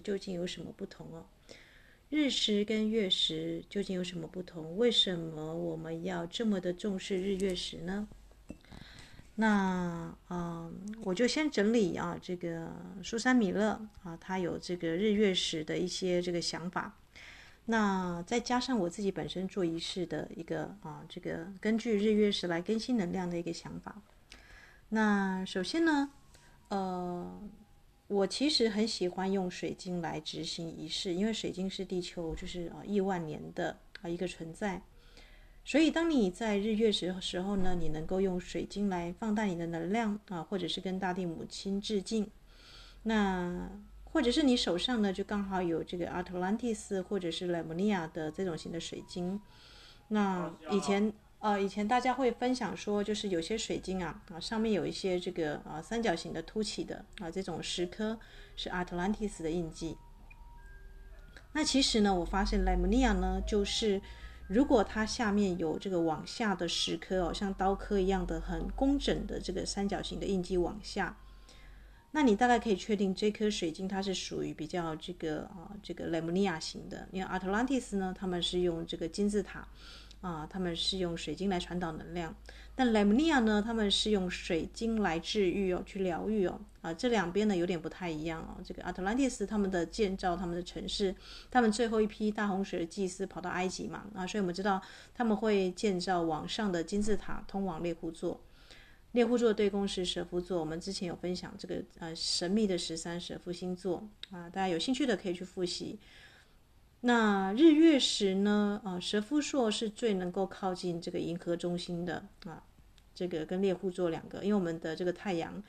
究竟有什么不同哦？日食跟月食究竟有什么不同？为什么我们要这么的重视日月食呢？那嗯，我就先整理啊，这个苏珊米勒啊，他有这个日月食的一些这个想法。那再加上我自己本身做仪式的一个啊，这个根据日月食来更新能量的一个想法。那首先呢，呃，我其实很喜欢用水晶来执行仪式，因为水晶是地球就是啊亿万年的啊一个存在，所以当你在日月时时候呢，你能够用水晶来放大你的能量啊，或者是跟大地母亲致敬，那或者是你手上呢就刚好有这个 Atlantis 或者是 Lemuria 的这种型的水晶，那以前。呃，以前大家会分享说，就是有些水晶啊，啊上面有一些这个啊三角形的凸起的啊这种石刻是 Atlantis 的印记。那其实呢，我发现 Lemuria 呢，就是如果它下面有这个往下的石刻哦，像刀刻一样的很工整的这个三角形的印记往下，那你大概可以确定这颗水晶它是属于比较这个啊这个 Lemuria 型的，因为 Atlantis 呢，他们是用这个金字塔。啊，他们是用水晶来传导能量，但 Lemuria 呢，他们是用水晶来治愈哦，去疗愈哦。啊，这两边呢有点不太一样哦。这个 Atlantis 他们的建造，他们的城市，他们最后一批大洪水的祭司跑到埃及嘛，啊，所以我们知道他们会建造往上的金字塔，通往猎户座。猎户座对宫是蛇夫座，我们之前有分享这个呃神秘的十三蛇夫星座啊，大家有兴趣的可以去复习。那日月食呢？啊，蛇夫座是最能够靠近这个银河中心的啊，这个跟猎户座两个，因为我们的这个太阳，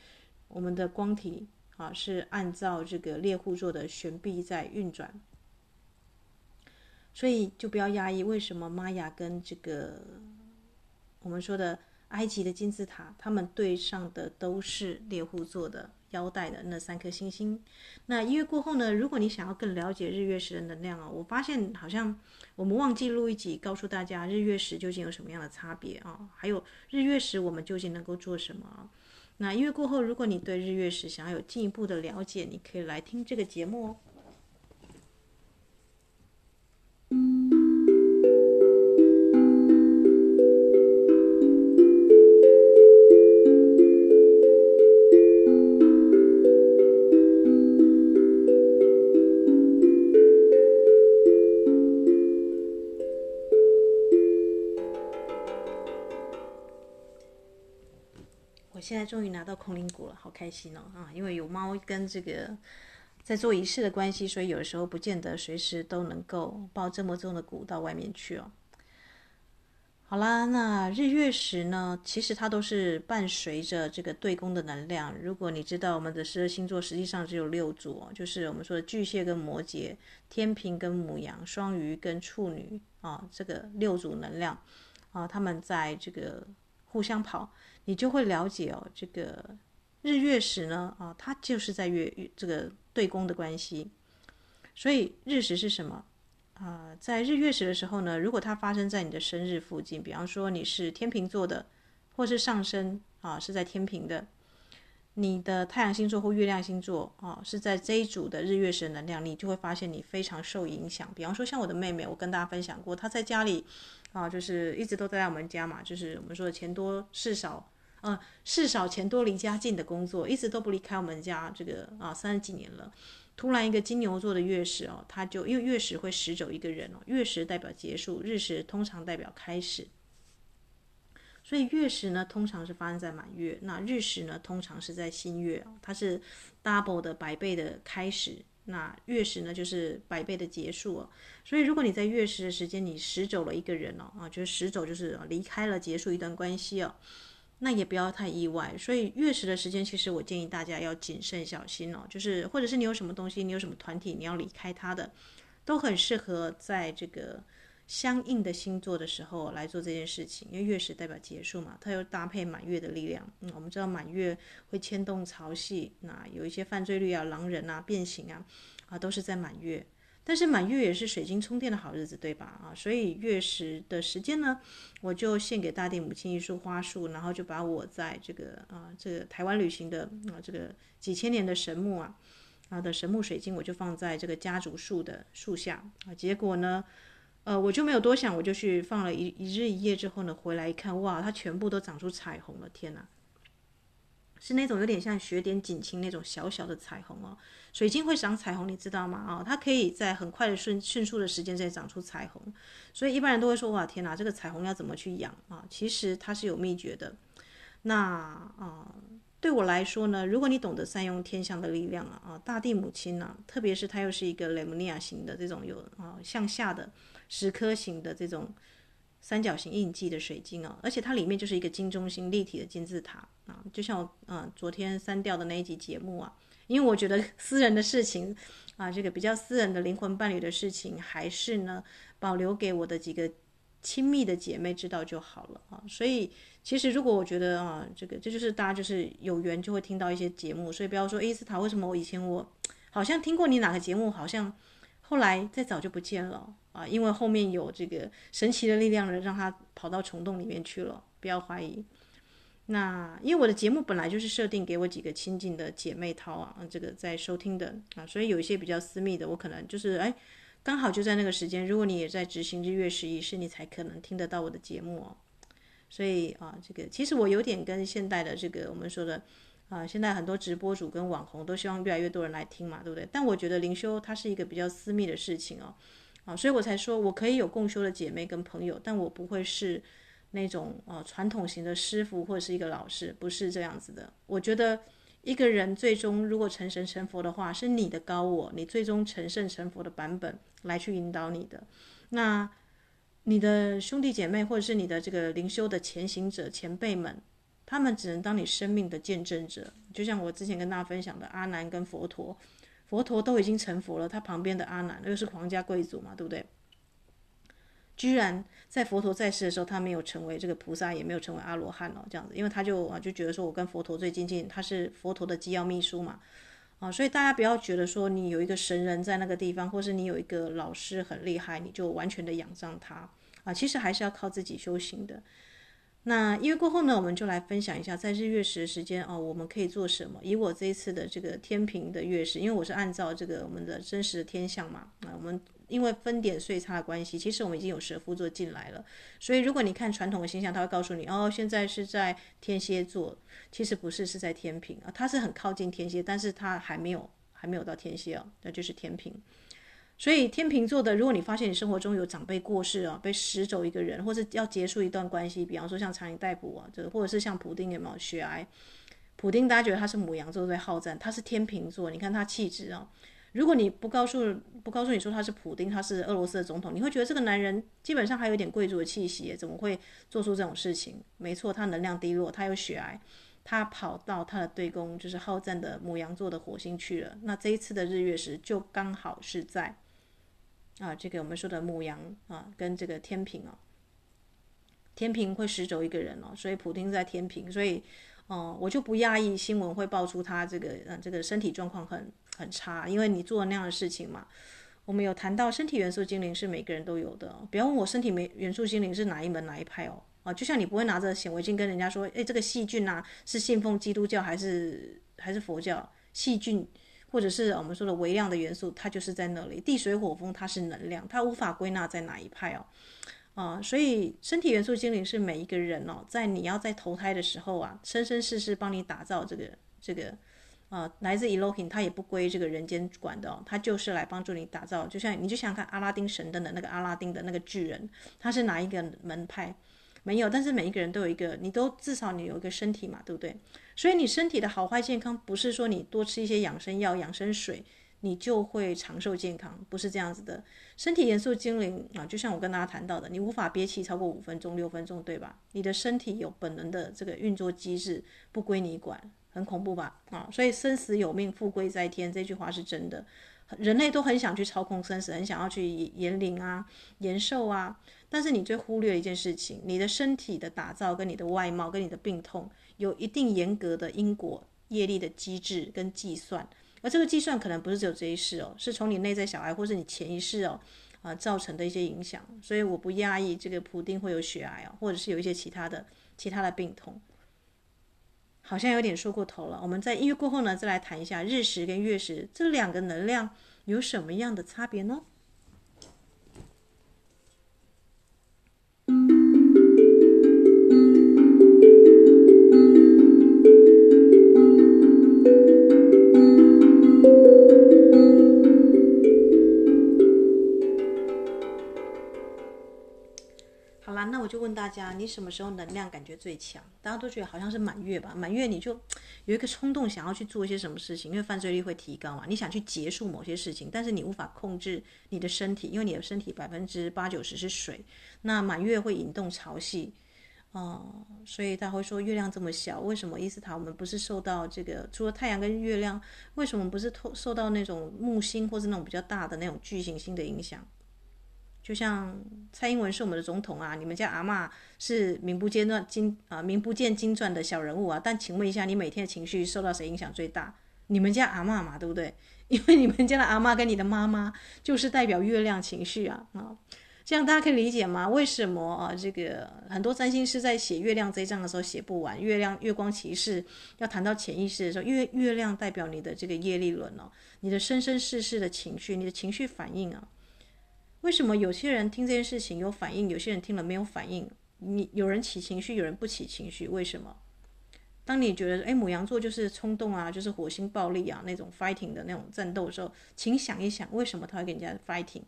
我们的光体啊是按照这个猎户座的旋臂在运转，所以就不要压抑为什么玛雅跟这个我们说的埃及的金字塔，他们对上的都是猎户座的。腰带的那三颗星星，那一月过后呢？如果你想要更了解日月食的能量啊，我发现好像我们忘记录一集，告诉大家日月食究竟有什么样的差别啊？还有日月食我们究竟能够做什么？那一月过后，如果你对日月食想要有进一步的了解，你可以来听这个节目哦。现在终于拿到空灵鼓了，好开心哦！啊，因为有猫跟这个在做仪式的关系，所以有时候不见得随时都能够抱这么重的鼓到外面去哦。好啦，那日月食呢，其实它都是伴随着这个对宫的能量。如果你知道我们的十二星座实际上只有六组哦，就是我们说的巨蟹跟摩羯、天平跟母羊、双鱼跟处女啊，这个六组能量啊，他们在这个互相跑。你就会了解哦，这个日月食呢，啊，它就是在月这个对宫的关系。所以日食是什么？啊，在日月食的时候呢，如果它发生在你的生日附近，比方说你是天秤座的，或是上升啊是在天平的，你的太阳星座或月亮星座啊是在这一组的日月食能量，你就会发现你非常受影响。比方说像我的妹妹，我跟大家分享过，她在家里啊，就是一直都在我们家嘛，就是我们说的钱多事少。呃，事少钱多离家近的工作，一直都不离开我们家。这个啊，三十几年了。突然一个金牛座的月食哦，他就因为月食会食走一个人哦，月食代表结束，日食通常代表开始。所以月食呢，通常是发生在满月，那日食呢，通常是在新月，它是 double 的百倍的开始。那月食呢，就是百倍的结束哦。所以如果你在月食的时间你食走了一个人哦，啊，就是食走就是离开了，结束一段关系哦。那也不要太意外，所以月食的时间，其实我建议大家要谨慎小心哦。就是或者是你有什么东西，你有什么团体，你要离开它的，都很适合在这个相应的星座的时候来做这件事情。因为月食代表结束嘛，它又搭配满月的力量。嗯，我们知道满月会牵动潮汐，那有一些犯罪率啊、狼人啊、变形啊，啊都是在满月。但是满月也是水晶充电的好日子，对吧？啊，所以月食的时间呢，我就献给大地母亲一束花束，然后就把我在这个啊这个台湾旅行的啊这个几千年的神木啊啊的神木水晶，我就放在这个家族树的树下啊。结果呢，呃，我就没有多想，我就去放了一一日一夜之后呢，回来一看，哇，它全部都长出彩虹了，天哪！是那种有点像雪点锦青那种小小的彩虹哦，水晶会长彩虹，你知道吗？啊，它可以在很快的迅迅速的时间内长出彩虹，所以一般人都会说哇，天哪，这个彩虹要怎么去养啊？其实它是有秘诀的。那啊，对我来说呢，如果你懂得善用天象的力量啊，啊，大地母亲呢，特别是它又是一个雷姆尼亚型的这种有啊向下的十颗型的这种。三角形印记的水晶啊，而且它里面就是一个金中心立体的金字塔啊，就像我嗯昨天删掉的那一集节目啊，因为我觉得私人的事情啊，这个比较私人的灵魂伴侣的事情，还是呢保留给我的几个亲密的姐妹知道就好了啊。所以其实如果我觉得啊，这个这就是大家就是有缘就会听到一些节目，所以不要说伊，斯塔为什么我以前我好像听过你哪个节目，好像。后来再早就不见了啊，因为后面有这个神奇的力量呢，让他跑到虫洞里面去了。不要怀疑。那因为我的节目本来就是设定给我几个亲近的姐妹淘啊，这个在收听的啊，所以有一些比较私密的，我可能就是哎，刚好就在那个时间，如果你也在执行日月食仪式，你才可能听得到我的节目哦。所以啊，这个其实我有点跟现代的这个我们说的。啊，现在很多直播主跟网红都希望越来越多人来听嘛，对不对？但我觉得灵修它是一个比较私密的事情哦，啊，所以我才说我可以有共修的姐妹跟朋友，但我不会是那种呃传统型的师傅或者是一个老师，不是这样子的。我觉得一个人最终如果成神成佛的话，是你的高我，你最终成圣成佛的版本来去引导你的。那你的兄弟姐妹或者是你的这个灵修的前行者前辈们。他们只能当你生命的见证者，就像我之前跟大家分享的阿难跟佛陀，佛陀都已经成佛了，他旁边的阿难又是皇家贵族嘛，对不对？居然在佛陀在世的时候，他没有成为这个菩萨，也没有成为阿罗汉哦，这样子，因为他就啊就觉得说我跟佛陀最亲近，他是佛陀的机要秘书嘛，啊，所以大家不要觉得说你有一个神人在那个地方，或是你有一个老师很厉害，你就完全的仰仗他啊，其实还是要靠自己修行的。那因为过后呢，我们就来分享一下在日月食时间哦，我们可以做什么？以我这一次的这个天平的月食，因为我是按照这个我们的真实的天象嘛，啊，我们因为分点岁差的关系，其实我们已经有蛇夫座进来了，所以如果你看传统的星象，他会告诉你哦，现在是在天蝎座，其实不是，是在天平啊，它是很靠近天蝎，但是它还没有还没有到天蝎哦，那就是天平。所以天秤座的，如果你发现你生活中有长辈过世啊，被拾走一个人，或者要结束一段关系，比方说像强尼戴普啊，这个或者是像普丁有没有血癌？普丁大家觉得他是母羊座在好战，他是天秤座，你看他气质啊。如果你不告诉不告诉你说他是普丁，他是俄罗斯的总统，你会觉得这个男人基本上还有点贵族的气息，怎么会做出这种事情？没错，他能量低落，他有血癌，他跑到他的对宫就是好战的母羊座的火星去了。那这一次的日月食就刚好是在。啊，这个我们说的母羊啊，跟这个天秤哦，天秤会拾走一个人哦，所以普丁在天秤，所以哦、我就不讶异新闻会爆出他这个呃这个身体状况很很差，因为你做了那样的事情嘛。我们有谈到身体元素精灵是每个人都有的，不要问我身体元元素精灵是哪一门哪一派哦，啊，就像你不会拿着显微镜跟人家说，哎，这个细菌啊是信奉基督教还是还是佛教？细菌。或者是我们说的微量的元素，它就是在那里。地水火风，它是能量，它无法归纳在哪一派哦。啊、所以身体元素精灵是每一个人哦，在你要在投胎的时候啊，生生世世帮你打造这个这个，啊、呃，来自 Elohim，它也不归这个人间管的哦，它就是来帮助你打造。就像你就想看阿拉丁神灯的那个阿拉丁的那个巨人，他是哪一个门派？没有，但是每一个人都有一个，你都至少你有一个身体嘛，对不对？所以你身体的好坏健康，不是说你多吃一些养生药、养生水，你就会长寿健康，不是这样子的。身体元素精灵啊，就像我跟大家谈到的，你无法憋气超过五分钟、六分钟，对吧？你的身体有本能的这个运作机制，不归你管，很恐怖吧？啊，所以生死有命，富贵在天，这句话是真的。人类都很想去操控生死，很想要去延龄啊、延寿啊。但是你最忽略一件事情，你的身体的打造跟你的外貌跟你的病痛有一定严格的因果业力的机制跟计算，而这个计算可能不是只有这一世哦，是从你内在小孩或是你前一世哦啊、造成的一些影响。所以我不压抑这个普丁会有血癌哦，或者是有一些其他的其他的病痛。好像有点说过头了，我们在音乐过后呢，再来谈一下日食跟月食这两个能量有什么样的差别呢？就问大家，你什么时候能量感觉最强？大家都觉得好像是满月吧？满月你就有一个冲动，想要去做一些什么事情，因为犯罪率会提高嘛。你想去结束某些事情，但是你无法控制你的身体，因为你的身体百分之八九十是水。那满月会引动潮汐，哦、所以他会说月亮这么小，为什么伊斯塔我们不是受到这个？除了太阳跟月亮，为什么不是受受到那种木星或是那种比较大的那种巨行星的影响？就像蔡英文是我们的总统啊，你们家阿嬷是名不见传经啊名不见经传的小人物啊，但请问一下，你每天的情绪受到谁影响最大？你们家阿嬷嘛，对不对？因为你们家的阿嬷跟你的妈妈就是代表月亮情绪啊啊，这样大家可以理解吗？为什么啊？这个很多占星师在写月亮这一章的时候写不完，月亮月光骑士要谈到潜意识的时候，因为月亮代表你的这个业力轮哦，你的生生世世的情绪，你的情绪反应啊。为什么有些人听这件事情有反应，有些人听了没有反应？你有人起情绪，有人不起情绪，为什么？当你觉得哎，母羊座就是冲动啊，就是火星暴力啊，那种 fighting 的那种战斗的时候，请想一想，为什么他会跟人家 fighting？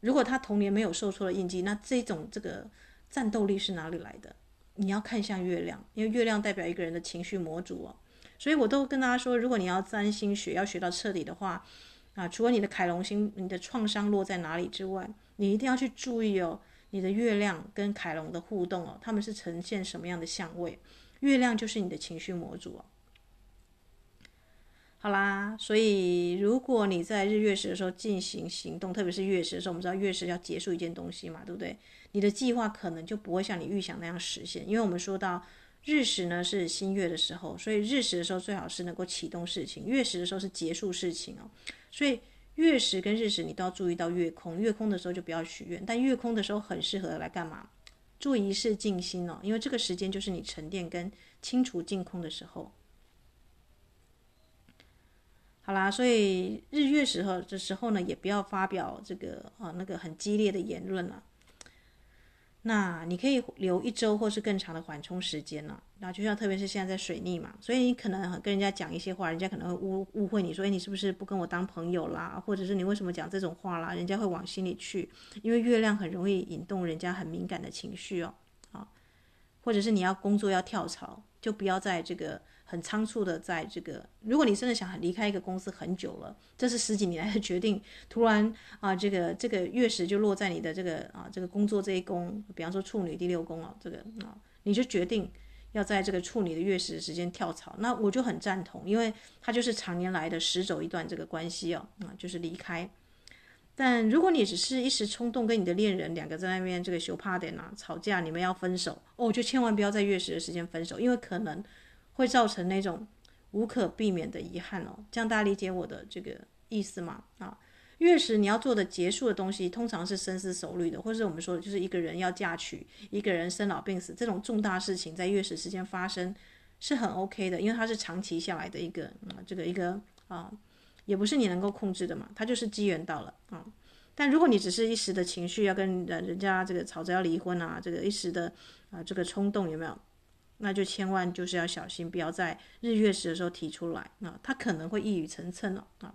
如果他童年没有受错的印记，那这种这个战斗力是哪里来的？你要看向月亮，因为月亮代表一个人的情绪模组哦。所以我都跟大家说，如果你要占星学，要学到彻底的话。啊，除了你的凯龙星，你的创伤落在哪里之外，你一定要去注意哦，你的月亮跟凯龙的互动哦，他们是呈现什么样的相位？月亮就是你的情绪模组哦。好啦，所以如果你在日月食的时候进行行动，特别是月食的时候，我们知道月食要结束一件东西嘛，对不对？你的计划可能就不会像你预想那样实现，因为我们说到日食呢是新月的时候，所以日食的时候最好是能够启动事情，月食的时候是结束事情哦。所以月食跟日食，你都要注意到月空。月空的时候就不要许愿，但月空的时候很适合来干嘛？做仪式静心哦，因为这个时间就是你沉淀跟清除净空的时候。好啦，所以日月时候的时候呢，也不要发表这个啊那个很激烈的言论了。那你可以留一周或是更长的缓冲时间呢。那就像特别是现在在水逆嘛，所以你可能跟人家讲一些话，人家可能会误误会你说，哎，你是不是不跟我当朋友啦？或者是你为什么讲这种话啦？人家会往心里去，因为月亮很容易引动人家很敏感的情绪哦。啊，或者是你要工作要跳槽，就不要在这个。很仓促的，在这个，如果你真的想离开一个公司很久了，这是十几年来的决定，突然啊，这个这个月食就落在你的这个啊这个工作这一宫，比方说处女第六宫啊，这个啊，你就决定要在这个处女的月食时间跳槽，那我就很赞同，因为它就是常年来的十走一段这个关系哦，啊，就是离开。但如果你只是一时冲动，跟你的恋人两个在那边这个羞怕点啊吵架，你们要分手哦，就千万不要在月食的时间分手，因为可能。会造成那种无可避免的遗憾哦，这样大家理解我的这个意思吗？啊，月食你要做的结束的东西，通常是深思熟虑的，或是我们说的就是一个人要嫁娶，一个人生老病死这种重大事情，在月食时间发生是很 OK 的，因为它是长期下来的一个啊，这个一个啊，也不是你能够控制的嘛，它就是机缘到了啊。但如果你只是一时的情绪要跟人人家这个吵着要离婚啊，这个一时的啊这个冲动有没有？那就千万就是要小心，不要在日月食的时候提出来啊，它可能会一语成谶了啊。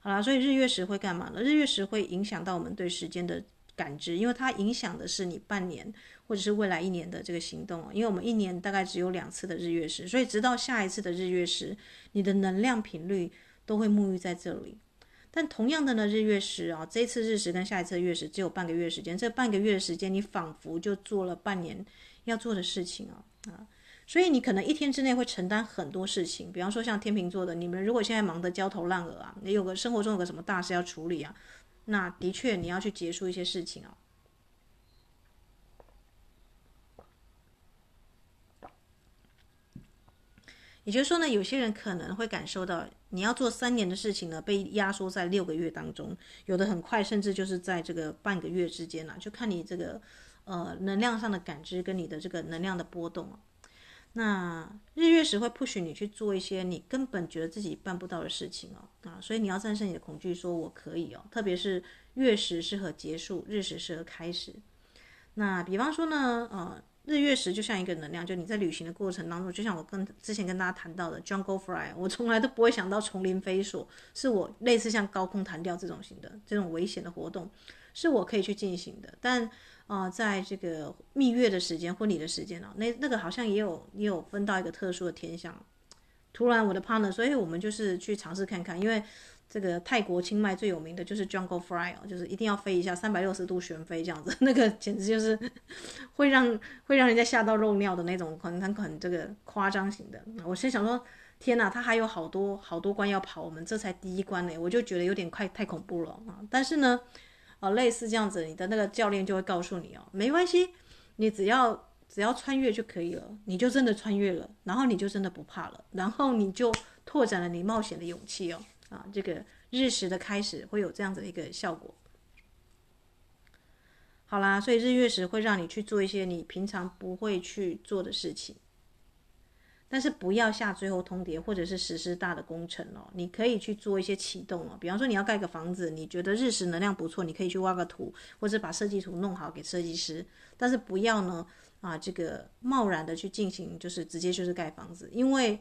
好啦，所以日月食会干嘛呢？日月食会影响到我们对时间的感知，因为它影响的是你半年或者是未来一年的这个行动。因为我们一年大概只有两次的日月食，所以直到下一次的日月食，你的能量频率都会沐浴在这里。但同样的呢，日月食啊，这次日食跟下一次月食只有半个月时间，这半个月的时间你仿佛就做了半年。要做的事情啊啊，所以你可能一天之内会承担很多事情，比方说像天秤座的，你们如果现在忙得焦头烂额啊，你有个生活中有个什么大事要处理啊，那的确你要去结束一些事情啊。也就是说呢，有些人可能会感受到，你要做三年的事情呢，被压缩在六个月当中，有的很快，甚至就是在这个半个月之间呢，就看你这个呃能量上的感知跟你的这个能量的波动。那日月食会 push 你去做一些你根本觉得自己办不到的事情哦，啊，所以你要战胜你的恐惧，说我可以哦。特别是月食适合结束，日食适合开始。那比方说呢，呃。日月食就像一个能量，就你在旅行的过程当中，就像我跟之前跟大家谈到的 jungle fly，我从来都不会想到丛林飞索，是我类似像高空弹跳这种型的这种危险的活动，是我可以去进行的。但啊、在这个蜜月的时间、婚礼的时间啊，那那个好像也有也有分到一个特殊的天象。突然我的 partner，所以我们就是去尝试看看，因为。这个泰国清迈最有名的就是 Jungle Fly 哦，就是一定要飞一下三百六十度旋飞这样子，那个简直就是会让会让人家吓到漏尿的那种，可能很很这个夸张型的。我先想说，天哪，他还有好多好多关要跑，我们这才第一关呢，我就觉得有点快太恐怖了啊。但是呢，哦，类似这样子，你的那个教练就会告诉你哦，没关系，你只要只要穿越就可以了，你就真的穿越了，然后你就真的不怕了，然后你就拓展了你冒险的勇气哦。啊，这个日食的开始会有这样子的一个效果。好啦，所以日月食会让你去做一些你平常不会去做的事情，但是不要下最后通牒或者是实施大的工程哦。你可以去做一些启动哦，比方说你要盖个房子，你觉得日食能量不错，你可以去挖个土，或者把设计图弄好给设计师，但是不要呢啊，这个贸然的去进行，就是直接就是盖房子，因为。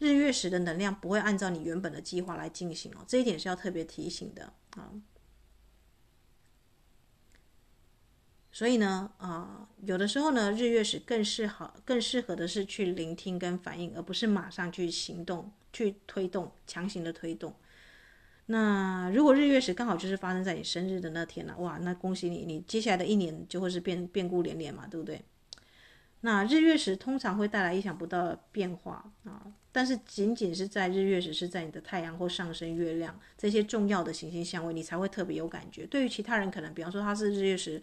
日月食的能量不会按照你原本的计划来进行哦，这一点是要特别提醒的啊。所以呢，啊，有的时候呢，日月食更适合、更适合的是去聆听跟反应，而不是马上去行动、去推动、强行的推动。那如果日月食刚好就是发生在你生日的那天呢，哇，那恭喜你，你接下来的一年就会是变变故连连嘛，对不对？那日月食通常会带来意想不到的变化啊，但是仅仅是在日月食是在你的太阳或上升月亮这些重要的行星相位，你才会特别有感觉。对于其他人，可能比方说他是日月食，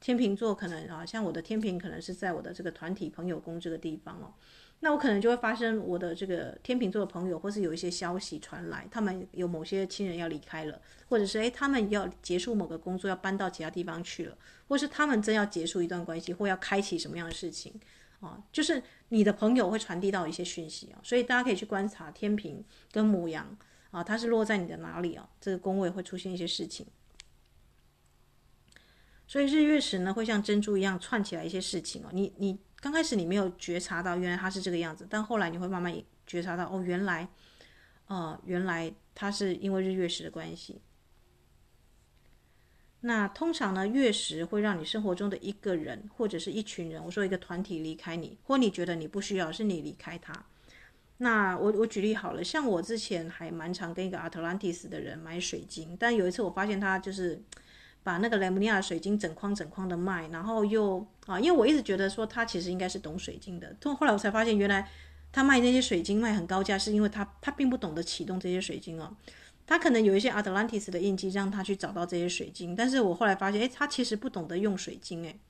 天秤座可能啊，像我的天秤可能是在我的这个团体朋友宫这个地方哦。那我可能就会发生我的这个天秤座的朋友，或是有一些消息传来，他们有某些亲人要离开了，或者是诶，他们要结束某个工作，要搬到其他地方去了，或是他们真要结束一段关系，或要开启什么样的事情啊？就是你的朋友会传递到一些讯息啊，所以大家可以去观察天秤跟母羊啊，它是落在你的哪里啊？这个宫位会出现一些事情，所以日月食呢，会像珍珠一样串起来一些事情哦，你你。刚开始你没有觉察到，原来它是这个样子，但后来你会慢慢觉察到，哦，原来，呃，原来它是因为日月食的关系。那通常呢，月食会让你生活中的一个人或者是一群人，我说一个团体离开你，或你觉得你不需要，是你离开他。那我我举例好了，像我之前还蛮常跟一个 Atlantis 的人买水晶，但有一次我发现他就是。把那个莱姆尼亚水晶整筐整筐的卖，然后又啊，因为我一直觉得说他其实应该是懂水晶的，后后来我才发现，原来他卖那些水晶卖很高价，是因为他他并不懂得启动这些水晶哦，他可能有一些阿特兰蒂斯的印记让他去找到这些水晶，但是我后来发现，诶，他其实不懂得用水晶，诶，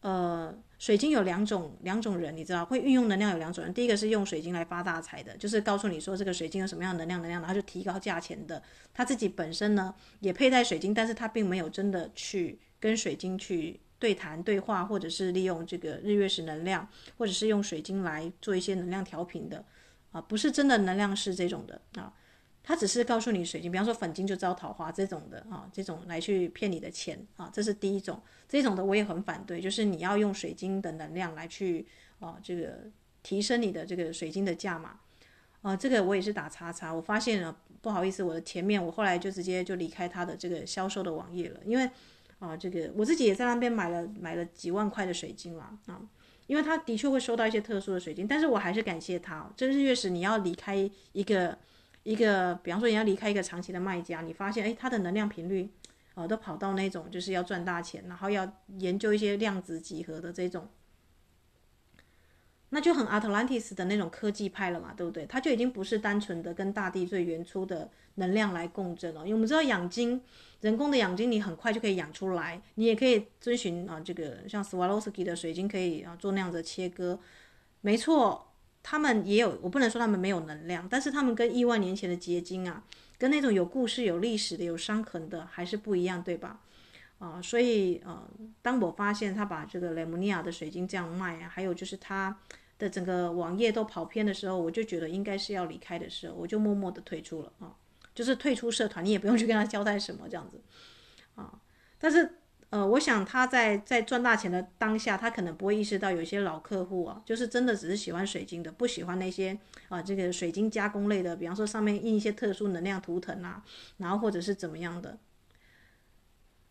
呃。水晶有两种两种人，你知道会运用能量有两种人。第一个是用水晶来发大财的，就是告诉你说这个水晶有什么样的能量，能量然后就提高价钱的。他自己本身呢也佩戴水晶，但是他并没有真的去跟水晶去对谈对话，或者是利用这个日月食能量，或者是用水晶来做一些能量调频的啊，不是真的能量是这种的啊。他只是告诉你水晶，比方说粉晶就招桃花这种的啊，这种来去骗你的钱啊，这是第一种。这种的我也很反对，就是你要用水晶的能量来去啊，这个提升你的这个水晶的价码啊，这个我也是打叉叉。我发现了，不好意思，我的前面我后来就直接就离开他的这个销售的网页了，因为啊，这个我自己也在那边买了买了几万块的水晶啦啊，因为他的确会收到一些特殊的水晶，但是我还是感谢他。这日月食你要离开一个。一个，比方说你要离开一个长期的卖家，你发现，诶，他的能量频率，呃，都跑到那种就是要赚大钱，然后要研究一些量子几何的这种，那就很 Atlantis 的那种科技派了嘛，对不对？他就已经不是单纯的跟大地最原初的能量来共振了。因为我们知道养精，人工的养精，你很快就可以养出来，你也可以遵循啊，这个像 Swarovski 的水晶可以啊做那样的切割，没错。他们也有，我不能说他们没有能量，但是他们跟亿万年前的结晶啊，跟那种有故事、有历史的、有伤痕的还是不一样，对吧？啊，所以呃，当我发现他把这个雷姆尼亚的水晶这样卖啊，还有就是他的整个网页都跑偏的时候，我就觉得应该是要离开的时候，我就默默的退出了啊，就是退出社团，你也不用去跟他交代什么这样子啊。但是呃，我想他在在赚大钱的当下，他可能不会意识到有一些老客户啊，就是真的只是喜欢水晶的，不喜欢那些啊这个水晶加工类的，比方说上面印一些特殊能量图腾啊，然后或者是怎么样的。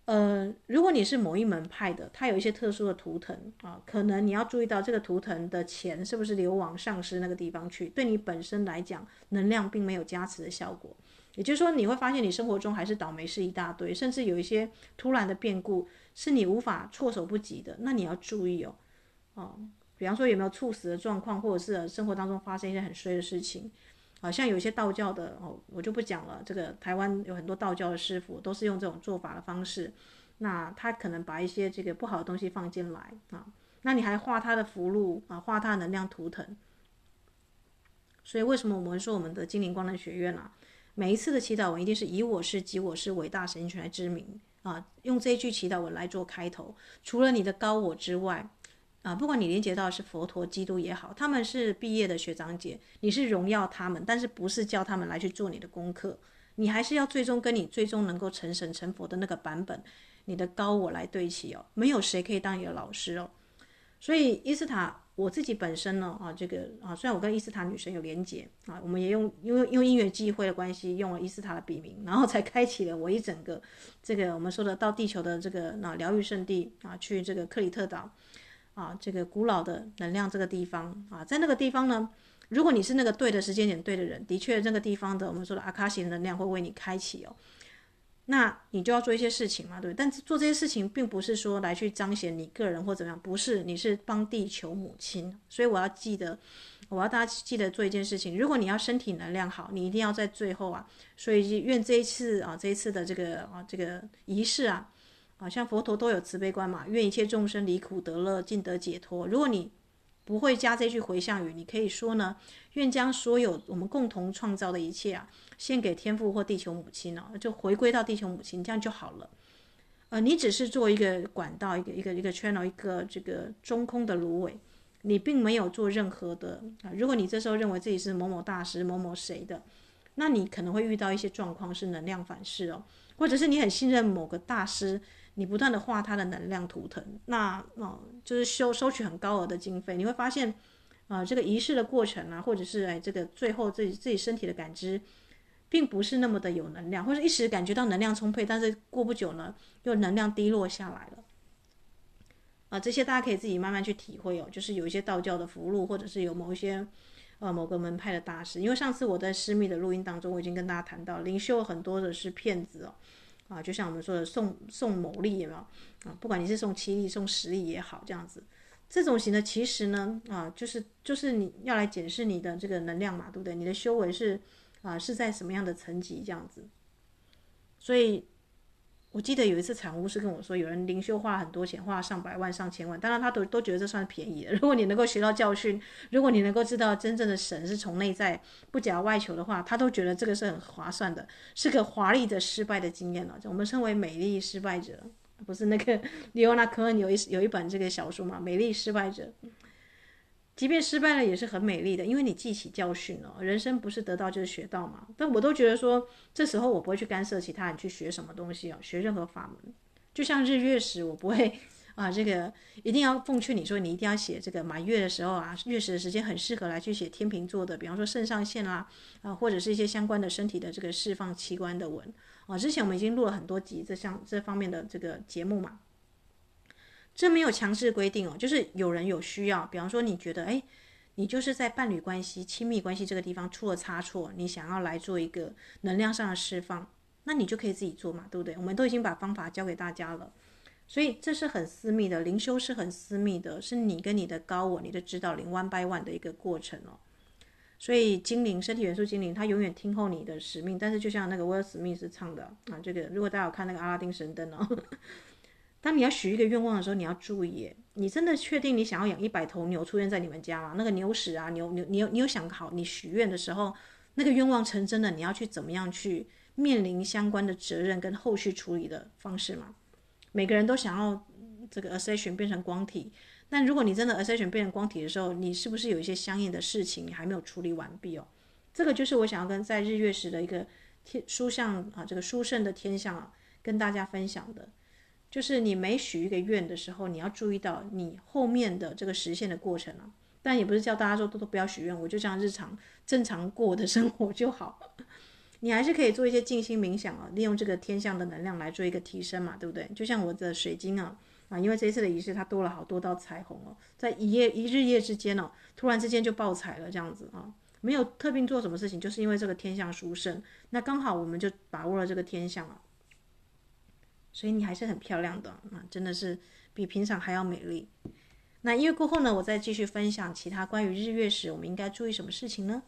呃，如果你是某一门派的，它有一些特殊的图腾啊，可能你要注意到这个图腾的钱是不是流往上师那个地方去，对你本身来讲，能量并没有加持的效果。也就是说，你会发现你生活中还是倒霉事一大堆，甚至有一些突然的变故是你无法措手不及的，那你要注意哦，哦、比方说有没有猝死的状况，或者是生活当中发生一些很衰的事情。好像有一些道教的哦，我就不讲了。这个台湾有很多道教的师傅都是用这种做法的方式，那他可能把一些这个不好的东西放进来啊，那你还画他的符籙啊，画他的能量图腾。所以为什么我们说我们的精灵光能学院啊，每一次的祈祷文一定是以我是及我是伟大神权来之名啊，用这一句祈祷文来做开头。除了你的高我之外。啊，不管你连接到是佛陀、基督也好，他们是毕业的学长姐，你是荣耀他们，但是不是叫他们来去做你的功课，你还是要最终跟你最终能够成神成佛的那个版本，你的高我来对齐哦。没有谁可以当你的老师哦。所以伊斯塔，我自己本身呢，啊，这个啊，虽然我跟伊斯塔女神有连结啊，我们也用因为用因缘际会的关系用了伊斯塔的笔名，然后才开启了我一整个这个我们说的到地球的这个那疗愈圣地啊，去这个克里特岛。啊，这个古老的能量这个地方啊，在那个地方呢，如果你是那个对的时间点对的人，的确那个地方的我们说的阿卡西能量会为你开启哦，那你就要做一些事情嘛，对不对？但做这些事情并不是说来去彰显你个人或怎么样，不是，你是帮地球母亲，所以我要记得，我要大家记得做一件事情，如果你要身体能量好，你一定要在最后啊，所以愿这一次啊，这一次的这个啊这个仪式啊。好像佛陀都有慈悲观嘛，愿一切众生离苦得乐，尽得解脱。如果你不会加这句回向语，你可以说呢：愿将所有我们共同创造的一切啊，献给天父或地球母亲哦，就回归到地球母亲，这样就好了。呃，你只是做一个管道，一个一个一个 channel，一个这个中空的芦苇，你并没有做任何的啊。如果你这时候认为自己是某某大师、某某谁的，那你可能会遇到一些状况是能量反噬哦，或者是你很信任某个大师。你不断的画他的能量图腾，那哦、就是收收取很高额的经费，你会发现，啊、这个仪式的过程啊，或者是哎，这个最后自己自己身体的感知，并不是那么的有能量，或者一时感觉到能量充沛，但是过不久呢，又能量低落下来了。啊、这些大家可以自己慢慢去体会哦，就是有一些道教的符籙，或者是有某一些呃某个门派的大师，因为上次我在私密的录音当中，我已经跟大家谈到，灵修很多的是骗子哦。啊，就像我们说的送送某力有没有啊？不管你是送七粒、送十粒也好，这样子，这种型的其实呢，啊，就是就是你要来检视你的这个能量嘛，对不对？你的修为是啊是在什么样的层级这样子，所以。我记得有一次产巫师跟我说，有人灵修花很多钱，花上百万、上千万，当然他都都觉得这算便宜的。如果你能够学到教训，如果你能够知道真正的神是从内在不假外求的话，他都觉得这个是很划算的，是个华丽的失败的经验了。我们称为美丽失败者，不是那个李欧娜科恩有一有一本这个小说嘛，《美丽失败者》。即便失败了也是很美丽的，因为你记起教训了。人生不是得到就是学到嘛。但我都觉得说，这时候我不会去干涉其他人去学什么东西哦，学任何法门。就像日月食，我不会啊，这个一定要奉劝你说，你一定要写这个满月的时候啊，月食的时间很适合来去写天秤座的，比方说肾上腺啦啊，或者是一些相关的身体的这个释放器官的文啊。之前我们已经录了很多集这项这方面的这个节目嘛。这没有强制规定哦，就是有人有需要，比方说你觉得，哎，你就是在伴侣关系、亲密关系这个地方出了差错，你想要来做一个能量上的释放，那你就可以自己做嘛，对不对？我们都已经把方法教给大家了，所以这是很私密的，灵修是很私密的，是你跟你的高我、你的指导灵 one by one 的一个过程哦。所以精灵、身体元素精灵，它永远听候你的使命。但是就像那个威尔史密斯唱的啊，这个如果大家有看那个阿拉丁神灯哦。当你要许一个愿望的时候，你要注意，你真的确定你想要养一百头牛出现在你们家吗？那个牛屎啊，牛牛，你有你有想好，你许愿的时候，那个愿望成真的，你要去怎么样去面临相关的责任跟后续处理的方式吗？每个人都想要这个 Ascension 变成光体，但如果你真的 Ascension 变成光体的时候，你是不是有一些相应的事情你还没有处理完毕哦？这个就是我想要跟在日月食的一个天书相啊，这个书圣的天象啊，跟大家分享的。就是你每许一个愿的时候，你要注意到你后面的这个实现的过程啊。但也不是叫大家说都都不要许愿，我就这样日常正常过我的生活就好。你还是可以做一些静心冥想啊，利用这个天象的能量来做一个提升嘛，对不对？就像我的水晶啊啊，因为这一次的仪式它多了好多道彩虹哦，在一夜一日夜之间哦，突然之间就爆彩了这样子啊，没有特别做什么事情，就是因为这个天象殊胜，那刚好我们就把握了这个天象啊。所以你还是很漂亮的啊，真的是比平常还要美丽。那一月过后呢，我再继续分享其他关于日月时，我们应该注意什么事情呢？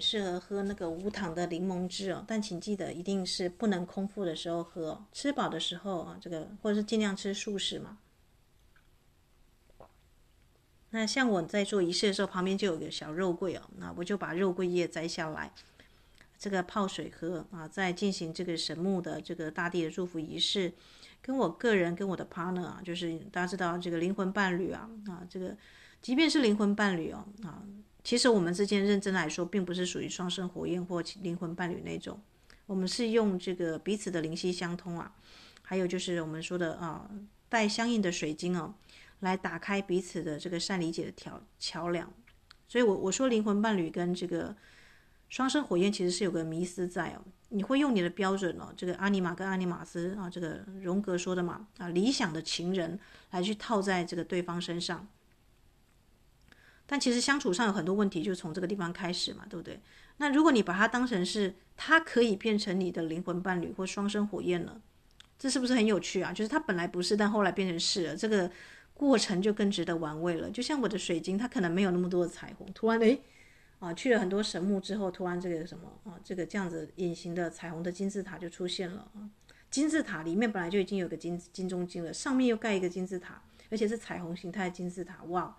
适合喝那个无糖的柠檬汁哦，但请记得一定是不能空腹的时候喝，吃饱的时候啊，这个或者是尽量吃素食嘛。那像我在做仪式的时候，旁边就有个小肉桂哦，那我就把肉桂叶摘下来，这个泡水喝啊，再进行这个神木的这个大地的祝福仪式，跟我个人跟我的 partner 啊，就是大家知道这个灵魂伴侣啊啊，这个即便是灵魂伴侣哦啊。其实我们之间认真来说，并不是属于双生火焰或灵魂伴侣那种，我们是用这个彼此的灵犀相通啊，还有就是我们说的啊，带相应的水晶哦，来打开彼此的这个善理解的桥桥梁。所以我我说灵魂伴侣跟这个双生火焰其实是有个迷思在哦，你会用你的标准哦，这个阿尼玛跟阿尼玛斯啊，这个荣格说的嘛啊，理想的情人来去套在这个对方身上。但其实相处上有很多问题，就从这个地方开始嘛，对不对？那如果你把它当成是它可以变成你的灵魂伴侣或双生火焰了，这是不是很有趣啊？就是它本来不是，但后来变成是了，这个过程就更值得玩味了。就像我的水晶，它可能没有那么多的彩虹，突然诶啊去了很多神木之后，突然这个什么啊，这个这样子隐形的彩虹的金字塔就出现了啊。金字塔里面本来就已经有个金金中金了，上面又盖一个金字塔，而且是彩虹形态的金字塔，哇！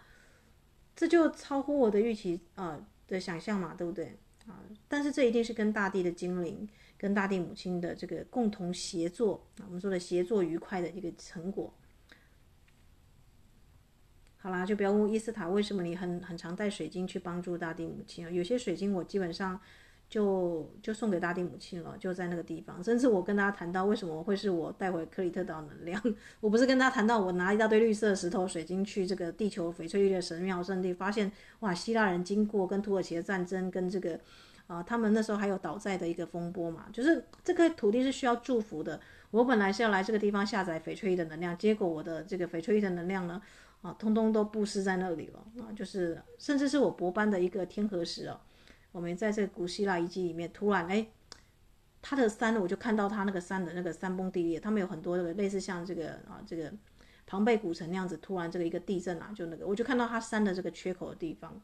这就超乎我的预期啊、的想象嘛，对不对啊？但是这一定是跟大地的精灵、跟大地母亲的这个共同协作啊，我们说的协作愉快的一个成果。好啦，就不要问伊斯塔为什么你很很常带水晶去帮助大地母亲啊？有些水晶我基本上。就就送给大地母亲了，就在那个地方。甚至我跟他谈到为什么会是我带回克里特岛能量，我不是跟他谈到我拿一大堆绿色石头水晶去这个地球翡翠绿的神庙圣地，发现哇，希腊人经过跟土耳其的战争，跟这个啊、他们那时候还有倒债的一个风波嘛，就是这个土地是需要祝福的。我本来是要来这个地方下载翡翠玉的能量，结果我的这个翡翠玉的能量呢，啊，通通都布施在那里了啊，就是甚至是我博班的一个天河石哦。我们在这个古希腊遗迹里面，突然哎，它的山，我就看到它那个山的那个山崩地裂，他们有很多这个类似像这个啊这个庞贝古城那样子，突然这个一个地震啊，就那个我就看到它山的这个缺口的地方，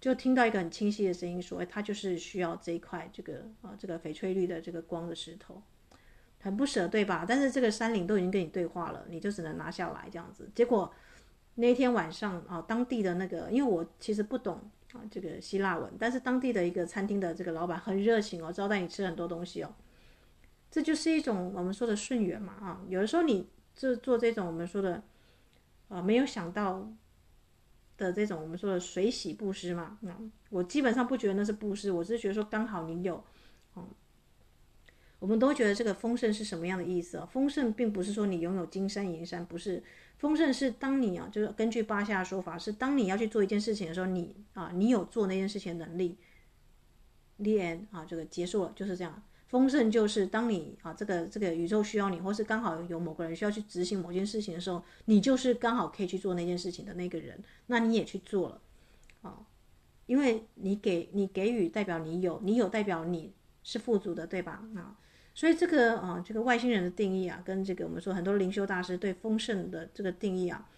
就听到一个很清晰的声音说，哎，它就是需要这一块这个啊这个翡翠绿的这个光的石头，很不舍对吧？但是这个山岭都已经跟你对话了，你就只能拿下来这样子。结果那天晚上啊，当地的那个，因为我其实不懂。啊，这个希腊文，但是当地的一个餐厅的这个老板很热情哦，招待你吃很多东西哦，这就是一种我们说的顺缘嘛啊，有的时候你就做这种我们说的啊没有想到的这种我们说的随喜布施嘛，那我基本上不觉得那是布施，我是觉得说刚好你有，嗯，我们都觉得这个丰盛是什么样的意思啊？丰盛并不是说你拥有金山银山，不是。丰盛是当你啊，就是根据巴夏的说法，是当你要去做一件事情的时候，你啊，你有做那件事情的能力。连啊，这个结束了，就是这样。丰盛就是当你啊，这个这个宇宙需要你，或是刚好有某个人需要去执行某件事情的时候，你就是刚好可以去做那件事情的那个人，那你也去做了，啊，因为你给你给予代表你有，你有代表你是富足的，对吧？啊，所以这个啊，这个外星人的定义啊，跟这个我们说很多灵修大师对丰盛的这个定义啊。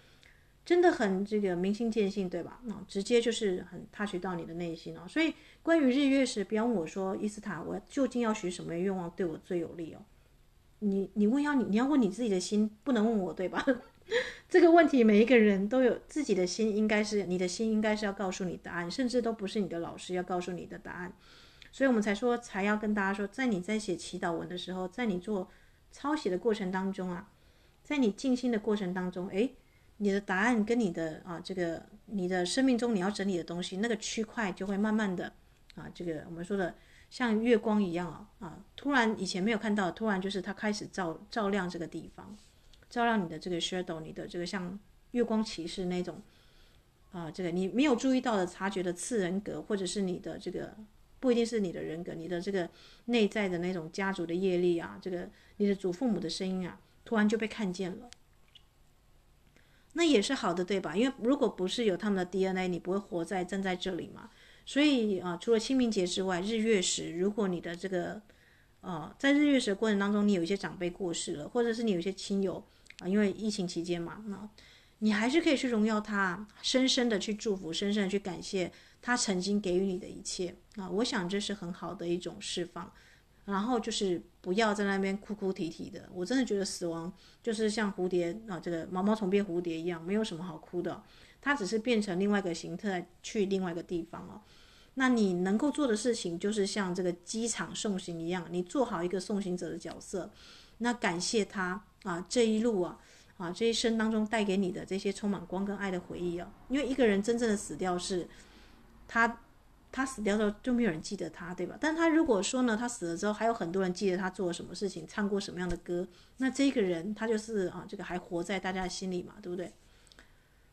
真的很这个明心见性，对吧？啊，直接就是很 touch 到你的内心哦。所以关于日月食，不要问我说，伊斯塔，我究竟要许什么愿望对我最有利哦？你你问要你你要问你自己的心，不能问我，对吧？这个问题每一个人都有自己的心，应该是你的心应该是要告诉你答案，甚至都不是你的老师要告诉你的答案。所以我们才说，才要跟大家说，在你在写祈祷文的时候，在你做抄写的过程当中啊，在你静心的过程当中，诶。你的答案跟你的啊，这个你的生命中你要整理的东西，那个区块就会慢慢的啊，这个我们说的像月光一样啊啊，突然以前没有看到，突然就是它开始照照亮这个地方，照亮你的这个 shadow，你的这个像月光骑士那种啊，这个你没有注意到的察觉的次人格，或者是你的这个不一定是你的人格，你的这个内在的那种家族的业力啊，这个你的祖父母的声音啊，突然就被看见了。那也是好的，对吧？因为如果不是有他们的 DNA，你不会活在站在这里嘛。所以啊，除了清明节之外，日月食，如果你的这个，呃，在日月食过程当中，你有一些长辈过世了，或者是你有一些亲友啊，因为疫情期间嘛，那你还是可以去荣耀他，深深的去祝福，深深的去感谢他曾经给予你的一切啊。我想这是很好的一种释放。然后就是不要在那边哭哭啼啼的，我真的觉得死亡就是像蝴蝶啊，这个毛毛虫变蝴蝶一样，没有什么好哭的，它只是变成另外一个形态去另外一个地方哦。那你能够做的事情就是像这个机场送行一样，你做好一个送行者的角色，那感谢他啊这一路啊啊这一生当中带给你的这些充满光跟爱的回忆啊，因为一个人真正的死掉是他。他死掉之后就没有人记得他，对吧？但他如果说呢，他死了之后还有很多人记得他做了什么事情，唱过什么样的歌，那这个人他就是啊，这个还活在大家的心里嘛，对不对？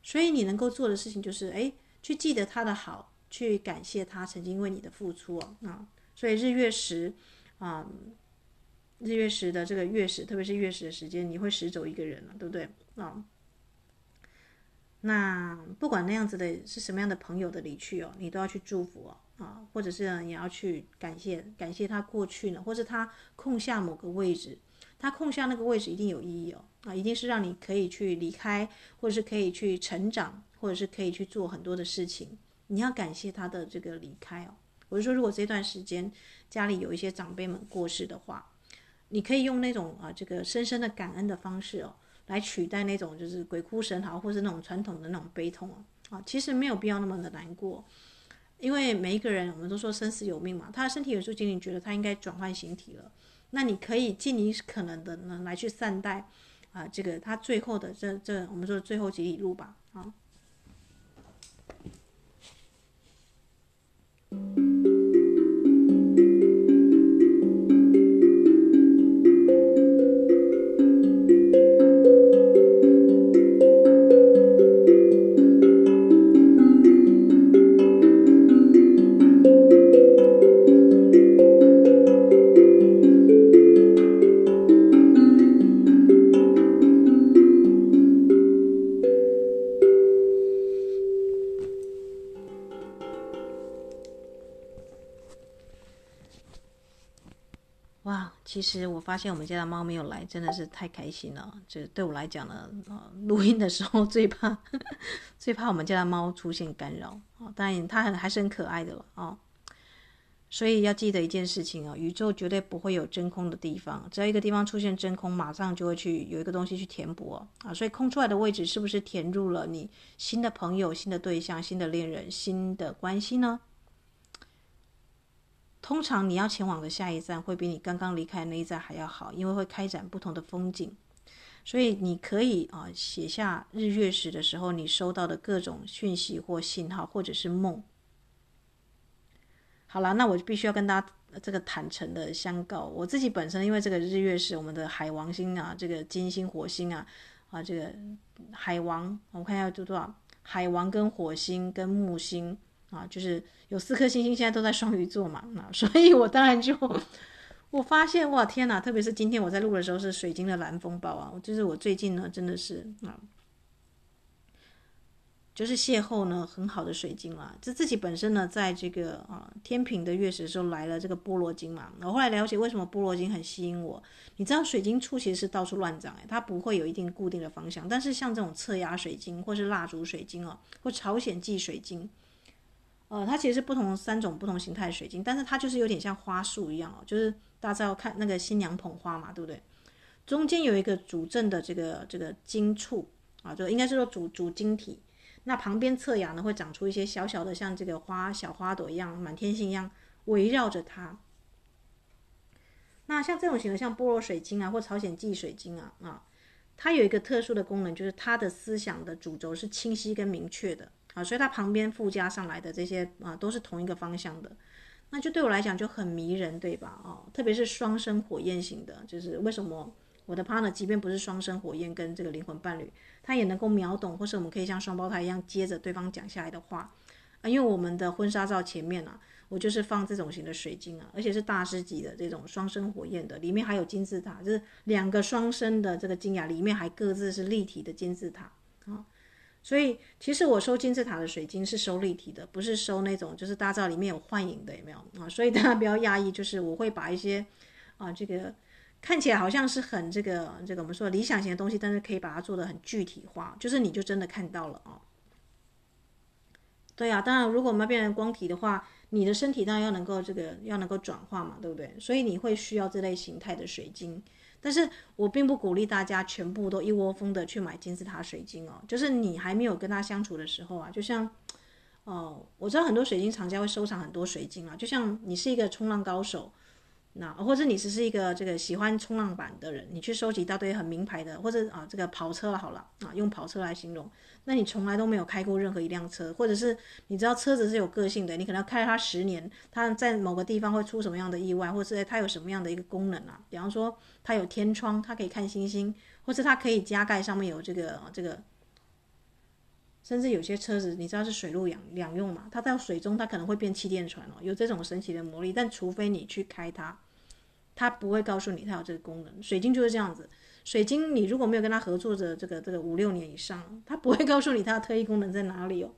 所以你能够做的事情就是，哎，去记得他的好，去感谢他曾经为你的付出啊。啊，所以日月食啊，日月食的这个月食，特别是月食的时间，你会食走一个人了，对不对？啊。那不管那样子的是什么样的朋友的离去哦，你都要去祝福哦，啊，或者是你要去感谢感谢他过去呢，或者他空下某个位置，他空下那个位置一定有意义哦，啊，一定是让你可以去离开，或者是可以去成长，或者是可以去做很多的事情，你要感谢他的这个离开哦。我就说，如果这段时间家里有一些长辈们过世的话，你可以用那种啊这个深深的感恩的方式哦。来取代那种就是鬼哭神嚎，或是那种传统的那种悲痛啊，其实没有必要那么的难过，因为每一个人我们都说生死有命嘛，他的身体有时候仅仅觉得他应该转换形体了，那你可以尽你可能的呢来去善待啊，这个他最后的这这我们说最后几里路吧，啊。其实我发现我们家的猫没有来，真的是太开心了。这对我来讲呢，录音的时候最怕，最怕我们家的猫出现干扰啊。当然，它很还是很可爱的了啊。所以要记得一件事情啊，宇宙绝对不会有真空的地方。只要一个地方出现真空，马上就会去有一个东西去填补啊。所以空出来的位置是不是填入了你新的朋友、新的对象、新的恋人、新的关系呢？通常你要前往的下一站会比你刚刚离开那一站还要好，因为会开展不同的风景。所以你可以啊写下日月食的时候你收到的各种讯息或信号，或者是梦。好了，那我就必须要跟大家这个坦诚的相告，我自己本身因为这个日月食，我们的海王星啊，这个金星、火星啊，啊这个海王，我看一下有多少，海王跟火星跟木星。啊，就是有四颗星星现在都在双鱼座嘛，那所以我当然就 我发现哇天哪！特别是今天我在录的时候是水晶的蓝风暴啊，就是我最近呢真的是啊。就是邂逅呢很好的水晶啦，这自己本身呢在这个啊天平的月食的时候来了这个菠萝金嘛，我后来了解为什么菠萝金很吸引我。你知道水晶簇其实是到处乱长诶，它不会有一定固定的方向。但是像这种侧压水晶或是蜡烛水晶哦，或朝鲜蓟水晶，呃，它其实是不同三种不同形态的水晶，但是它就是有点像花束一样哦，就是大家要看那个新娘捧花嘛，对不对？中间有一个主阵的这个这个晶簇啊，就应该是说主主晶体。那旁边侧芽呢，会长出一些小小的，像这个花小花朵一样，满天星一样围绕着它。那像这种型的，像菠萝水晶啊，或朝鲜蓟水晶啊，啊，它有一个特殊的功能，就是它的思想的主轴是清晰跟明确的啊，所以它旁边附加上来的这些啊，都是同一个方向的。那就对我来讲就很迷人，对吧？哦，特别是双生火焰型的，就是为什么？我的 partner 即便不是双生火焰跟这个灵魂伴侣，他也能够秒懂，或是我们可以像双胞胎一样接着对方讲下来的话啊。因为我们的婚纱照前面啊，我就是放这种型的水晶啊，而且是大师级的这种双生火焰的，里面还有金字塔，就是两个双生的这个金牙，里面还各自是立体的金字塔啊。所以其实我收金字塔的水晶是收立体的，不是收那种就是大家知道里面有幻影的，有没有啊？所以大家不要讶异，就是我会把一些啊这个。看起来好像是很这个这个我们说理想型的东西，但是可以把它做得很具体化，就是你就真的看到了啊。对啊，当然如果我们要变成光体的话，你的身体当然要能够这个要能够转化嘛，对不对？所以你会需要这类形态的水晶，但是我并不鼓励大家全部都一窝蜂的去买金字塔水晶哦。就是你还没有跟他相处的时候啊，就像哦，我知道很多水晶厂家会收藏很多水晶啊，就像你是一个冲浪高手。那或者你只是一个这个喜欢冲浪板的人，你去收集一大堆很名牌的，或者啊这个跑车好了啊，用跑车来形容，那你从来都没有开过任何一辆车，或者是你知道车子是有个性的，你可能开了它十年，它在某个地方会出什么样的意外，或者是它有什么样的一个功能啊？比方说它有天窗，它可以看星星，或者它可以加盖上面有这个这个，甚至有些车子你知道是水陆两两用嘛，它到水中它可能会变气垫船哦，有这种神奇的魔力，但除非你去开它。它不会告诉你它有这个功能，水晶就是这样子。水晶你如果没有跟他合作着这个这个五六年以上，他不会告诉你他的特异功能在哪里哦。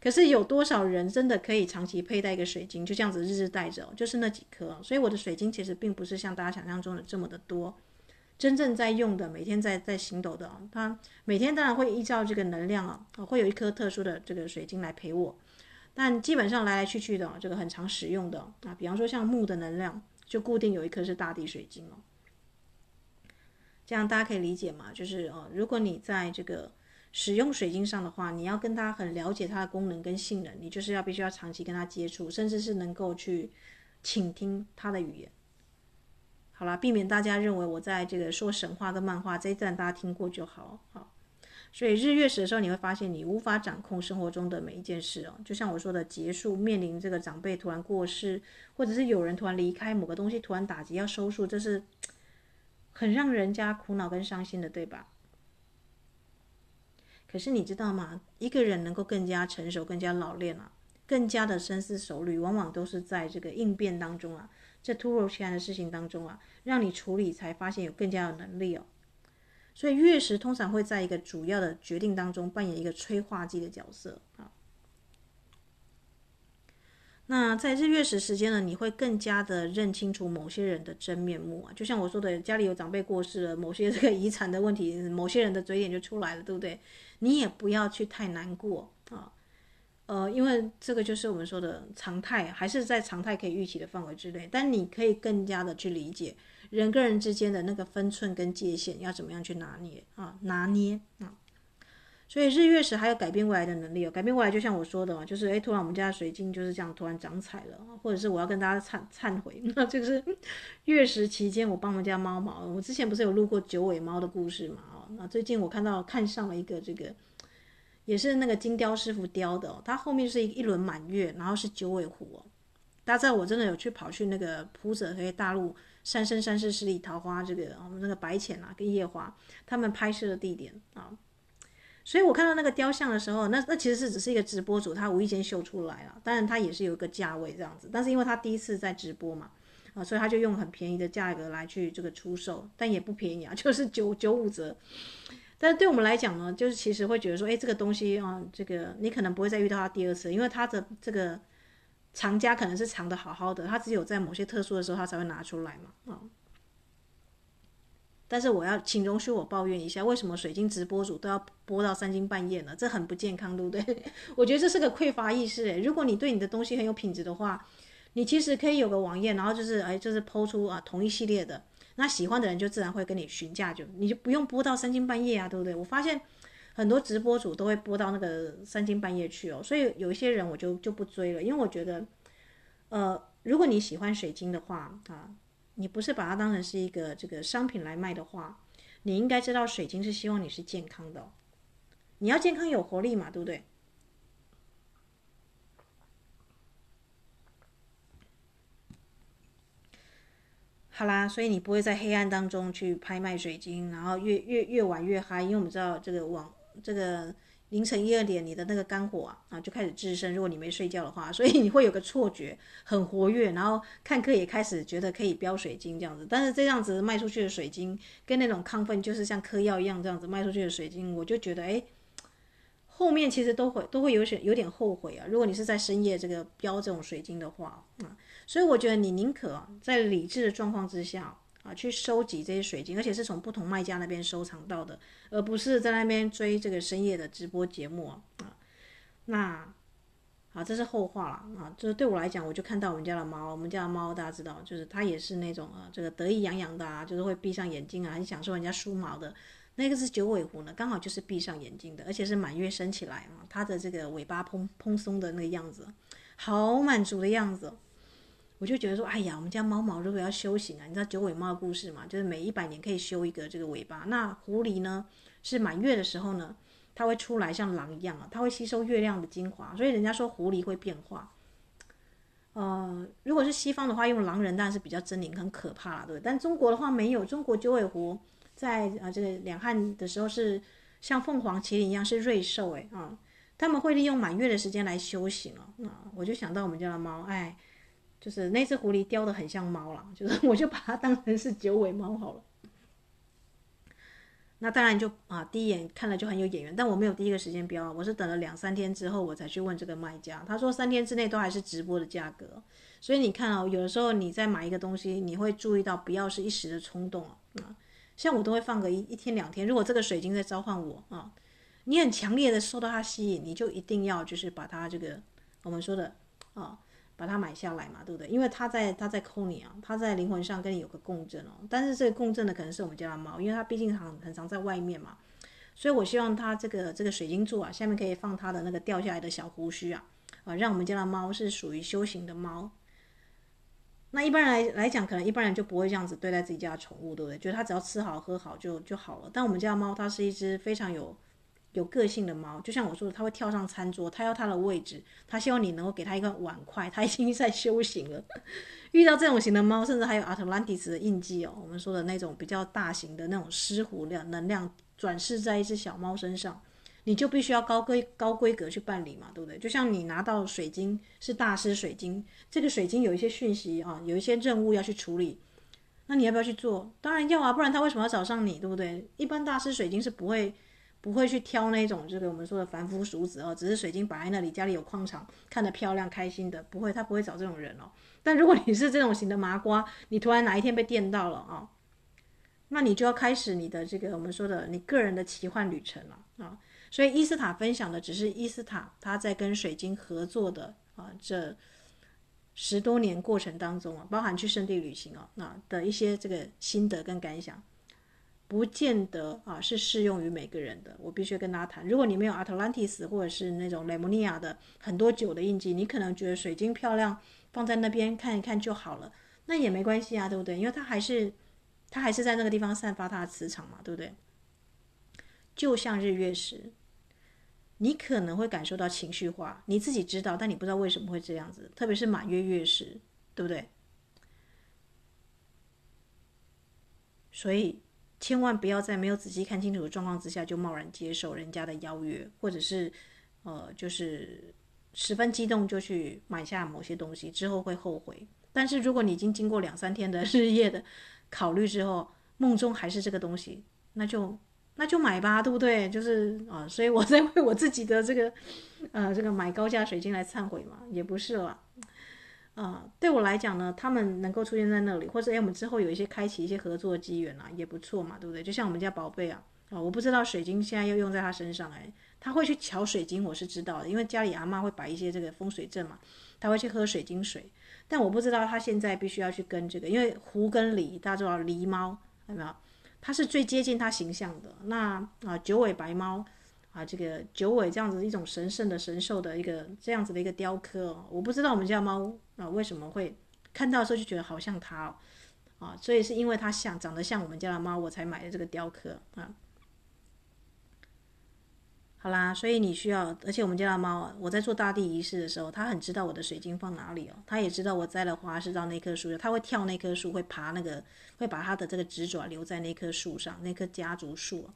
可是有多少人真的可以长期佩戴一个水晶，就这样子日日戴着，就是那几颗。所以我的水晶其实并不是像大家想象中的这么的多。真正在用的，每天在在行走的，他每天当然会依照这个能量啊，会有一颗特殊的这个水晶来陪我。但基本上来来去去的，这个很常使用的啊，比方说像木的能量。就固定有一颗是大地水晶哦，这样大家可以理解吗？就是哦，如果你在这个使用水晶上的话，你要跟它很了解它的功能跟性能，你就是要必须要长期跟它接触，甚至是能够去倾听它的语言。好啦，避免大家认为我在这个说神话跟漫画这一段大家听过就好，好。所以日月食的时候，你会发现你无法掌控生活中的每一件事哦。就像我说的，结束面临这个长辈突然过世，或者是有人突然离开，某个东西突然打击要收束，这是很让人家苦恼跟伤心的，对吧？可是你知道吗？一个人能够更加成熟、更加老练啊，更加的深思熟虑，往往都是在这个应变当中啊，这突如其来的事情当中啊，让你处理才发现有更加有能力哦。所以月食通常会在一个主要的决定当中扮演一个催化剂的角色啊。那在日月食时间呢，你会更加的认清楚某些人的真面目啊。就像我说的，家里有长辈过世了，某些这个遗产的问题，某些人的嘴脸就出来了，对不对？你也不要去太难过。呃，因为这个就是我们说的常态，还是在常态可以预期的范围之内。但你可以更加的去理解。人跟人之间的那个分寸跟界限要怎么样去拿捏啊？拿捏啊！所以日月食还有改变未来的能力哦。改变未来就像我说的嘛，就是诶，突然我们家的水晶就是这样突然长彩了，或者是我要跟大家忏忏悔，那就是 月食期间我帮我们家猫毛。我之前不是有录过九尾猫的故事嘛？哦，那最近我看到看上了一个这个，也是那个金雕师傅雕的哦，它后面是一一轮满月，然后是九尾狐哦。大家知道我真的有去跑去那个铺子黑大陆。三生三世十里桃花，这个我们那个白浅啊跟夜华他们拍摄的地点啊，所以我看到那个雕像的时候，那那其实是只是一个直播主，他无意间秀出来了，当然他也是有一个价位这样子，但是因为他第一次在直播嘛，啊，所以他就用很便宜的价格来去这个出售，但也不便宜啊，就是九九五折。但是对我们来讲呢，就是其实会觉得说，哎，这个东西啊，这个你可能不会再遇到它第二次，因为它的这个藏家可能是藏的好好的，它只有在某些特殊的时候它才会拿出来嘛，啊。但是我要请容许我抱怨一下，为什么水晶直播主都要播到三更半夜呢？这很不健康，对不对？我觉得这是个匮乏意识诶。如果你对你的东西很有品质的话，你其实可以有个网页，然后就是哎，就是抛出啊同一系列的，那喜欢的人就自然会跟你询价，就你就不用播到三更半夜啊，对不对？我发现很多直播主都会播到那个三更半夜去哦，所以有一些人我就就不追了，因为我觉得，呃，如果你喜欢水晶的话啊。你不是把它当成是一个这个商品来卖的话，你应该知道水晶是希望你是健康的，你要健康有活力嘛，对不对？好啦，所以你不会在黑暗当中去拍卖水晶，然后越越越玩越嗨，因为我们知道这个网这个。凌晨一二点，你的那个肝火啊啊就开始滋生。如果你没睡觉的话，所以你会有个错觉，很活跃，然后看课也开始觉得可以标水晶这样子。但是这样子卖出去的水晶，跟那种亢奋就是像嗑药一样这样子卖出去的水晶，我就觉得哎，后面其实都会都会有些有点后悔啊。如果你是在深夜这个标这种水晶的话啊，所以我觉得你宁可在理智的状况之下。啊，去收集这些水晶，而且是从不同卖家那边收藏到的，而不是在那边追这个深夜的直播节目啊。那，好，这是后话了啊。就是对我来讲，我就看到我们家的猫，我们家的猫大家知道，就是它也是那种啊，这个得意洋洋的啊，就是会闭上眼睛啊，很享受人家梳毛的。那个是九尾狐呢，刚好就是闭上眼睛的，而且是满月升起来啊，它的这个尾巴蓬蓬松的那个样子，好满足的样子。我就觉得说，哎呀，我们家猫毛如果要修行啊，你知道九尾猫的故事嘛？就是每一百年可以修一个这个尾巴。那狐狸呢，是满月的时候呢，它会出来像狼一样啊，它会吸收月亮的精华，所以人家说狐狸会变化。呃，如果是西方的话，用狼人当然是比较狰狞、很可怕了，对？但中国的话没有，中国九尾狐在啊这个两汉的时候是像凤凰、麒麟一样是瑞兽，哎啊，他们会利用满月的时间来修行哦。那我就想到我们家的猫，哎。就是那只狐狸雕得很像猫了，就是 我就把它当成是九尾猫好了。那当然就啊，第一眼看了就很有眼缘，但我没有第一个时间标，我是等了两三天之后我才去问这个卖家，他说三天之内都还是直播的价格。所以你看啊，有的时候你在买一个东西，你会注意到不要是一时的冲动啊。像我都会放个一一天两天，如果这个水晶在召唤我啊，你很强烈的受到它吸引，你就一定要就是把它这个我们说的啊。把它买下来嘛，对不对？因为它在它在抠你啊，它在灵魂上跟你有个共振哦。但是这个共振的可能是我们家的猫，因为它毕竟很很常在外面嘛，所以我希望它这个这个水晶柱啊，下面可以放它的那个掉下来的小胡须啊，啊，让我们家的猫是属于修行的猫。那一般人来来讲，可能一般人就不会这样子对待自己家的宠物，对不对？觉得它只要吃好喝好就就好了。但我们家的猫，它是一只非常有。有个性的猫，就像我说的，它会跳上餐桌，它要它的位置，它希望你能够给它一个碗筷，它已经在修行了。遇到这种型的猫，甚至还有阿特兰蒂斯的印记哦，我们说的那种比较大型的那种狮虎的能量转世在一只小猫身上，你就必须要高规高规格去办理嘛，对不对？就像你拿到水晶是大师水晶，这个水晶有一些讯息啊，有一些任务要去处理，那你要不要去做？当然要啊，不然他为什么要找上你，对不对？一般大师水晶是不会。不会去挑那种这个我们说的凡夫俗子哦，只是水晶摆在那里，家里有矿场，看得漂亮开心的，不会，他不会找这种人哦。但如果你是这种型的麻瓜，你突然哪一天被电到了啊，那你就要开始你的这个我们说的你个人的奇幻旅程了啊。所以伊斯塔分享的只是伊斯塔他在跟水晶合作的啊这十多年过程当中啊，包含去圣地旅行啊那的一些这个心得跟感想。不见得啊，是适用于每个人的。我必须跟大家谈，如果你没有阿特兰蒂斯或者是那种雷姆尼亚的很多酒的印记，你可能觉得水晶漂亮，放在那边看一看就好了，那也没关系啊，对不对？因为它还是它还是在那个地方散发它的磁场嘛，对不对？就像日月石，你可能会感受到情绪化，你自己知道，但你不知道为什么会这样子，特别是满月月食，对不对？所以。千万不要在没有仔细看清楚的状况之下就贸然接受人家的邀约，或者是，呃，就是十分激动就去买下某些东西，之后会后悔。但是如果你已经经过两三天的日夜的考虑之后，梦中还是这个东西，那就那就买吧，对不对？就是啊，所以我在为我自己的这个呃这个买高价水晶来忏悔嘛，也不是了。啊、对我来讲呢，他们能够出现在那里，或者哎，我们之后有一些开启一些合作机缘啊，也不错嘛，对不对？就像我们家宝贝啊，啊，我不知道水晶现在要用在他身上哎，他会去瞧水晶，我是知道的，因为家里阿妈会摆一些这个风水阵嘛，他会去喝水晶水，但我不知道他现在必须要去跟这个，因为狐跟狸，大家知道狸猫有没有？它是最接近他形象的，那啊九尾白猫。啊，这个九尾这样子一种神圣的神兽的一个这样子的一个雕刻哦，我不知道我们家猫啊为什么会看到的时候就觉得好像它哦，啊，所以是因为它像长得像我们家的猫，我才买的这个雕刻啊。好啦，所以你需要，而且我们家的猫，我在做大地仪式的时候，它很知道我的水晶放哪里哦，它也知道我栽了花是到那棵树，它会跳那棵树，会爬那个，会把它的这个指爪留在那棵树上，那棵家族树。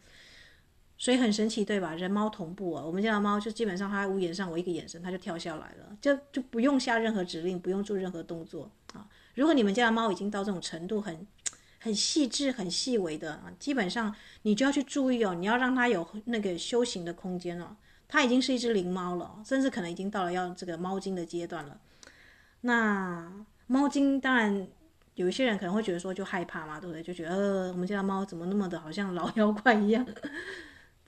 所以很神奇，对吧？人猫同步啊！我们家的猫就基本上，它屋檐上，我一个眼神，它就跳下来了，就就不用下任何指令，不用做任何动作啊。如果你们家的猫已经到这种程度很，很细致、很细微的啊，基本上你就要去注意哦，你要让它有那个修行的空间哦。它已经是一只灵猫了，甚至可能已经到了要这个猫精的阶段了。那猫精当然有一些人可能会觉得说就害怕嘛，对不对？就觉得，我们家的猫怎么那么的好像老妖怪一样。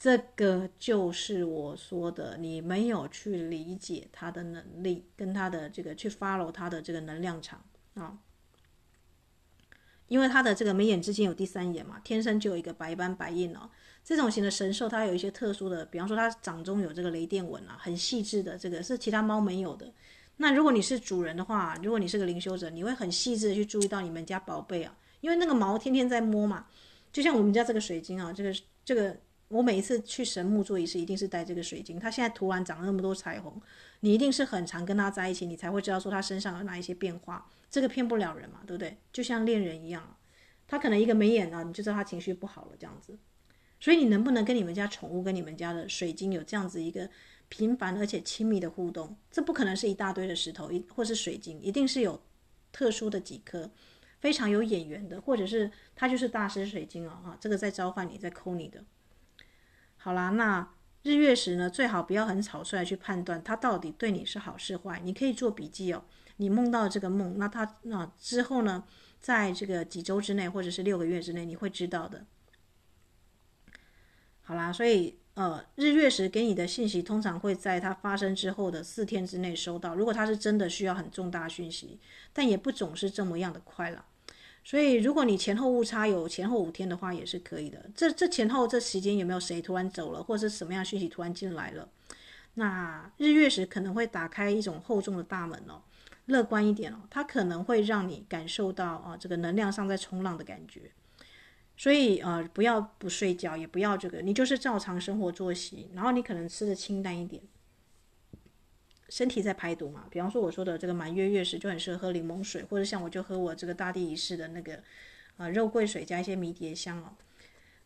这个就是我说的，你没有去理解他的能力，跟他的这个去 follow 他的这个能量场啊，因为他的这个眉眼之间有第三眼嘛，天生就有一个白斑白印哦。这种型的神兽，它有一些特殊的，比方说它掌中有这个雷电纹啊，很细致的，这个是其他猫没有的。那如果你是主人的话，如果你是个灵修者，你会很细致的去注意到你们家宝贝啊，因为那个毛天天在摸嘛，就像我们家这个水晶啊，这个这个。我每一次去神木做仪式，一定是带这个水晶。它现在突然长了那么多彩虹，你一定是很常跟它在一起，你才会知道说它身上有哪一些变化。这个骗不了人嘛，对不对？就像恋人一样，他可能一个眉眼啊，你就知道他情绪不好了这样子。所以你能不能跟你们家宠物、跟你们家的水晶有这样子一个频繁而且亲密的互动？这不可能是一大堆的石头一或是水晶，一定是有特殊的几颗非常有眼缘的，或者是它就是大师水晶哦，哈，这个在召唤你，在抠你的。好啦，那日月食呢，最好不要很草率去判断它到底对你是好是坏。你可以做笔记哦。你梦到这个梦，那它那之后呢，在这个几周之内，或者是六个月之内，你会知道的。好啦，所以呃，日月食给你的信息，通常会在它发生之后的四天之内收到。如果它是真的需要很重大讯息，但也不总是这么样的快了。所以，如果你前后误差有前后五天的话，也是可以的。这这前后这时间有没有谁突然走了，或者是什么样讯息突然进来了？那日月食可能会打开一种厚重的大门哦。乐观一点哦，它可能会让你感受到啊，这个能量上在冲浪的感觉。所以呃，不要不睡觉，也不要这个，你就是照常生活作息，然后你可能吃的清淡一点。身体在排毒嘛，比方说我说的这个满月月食就很适合喝柠檬水，或者像我就喝我这个大地仪式的那个，呃，肉桂水加一些迷迭香哦。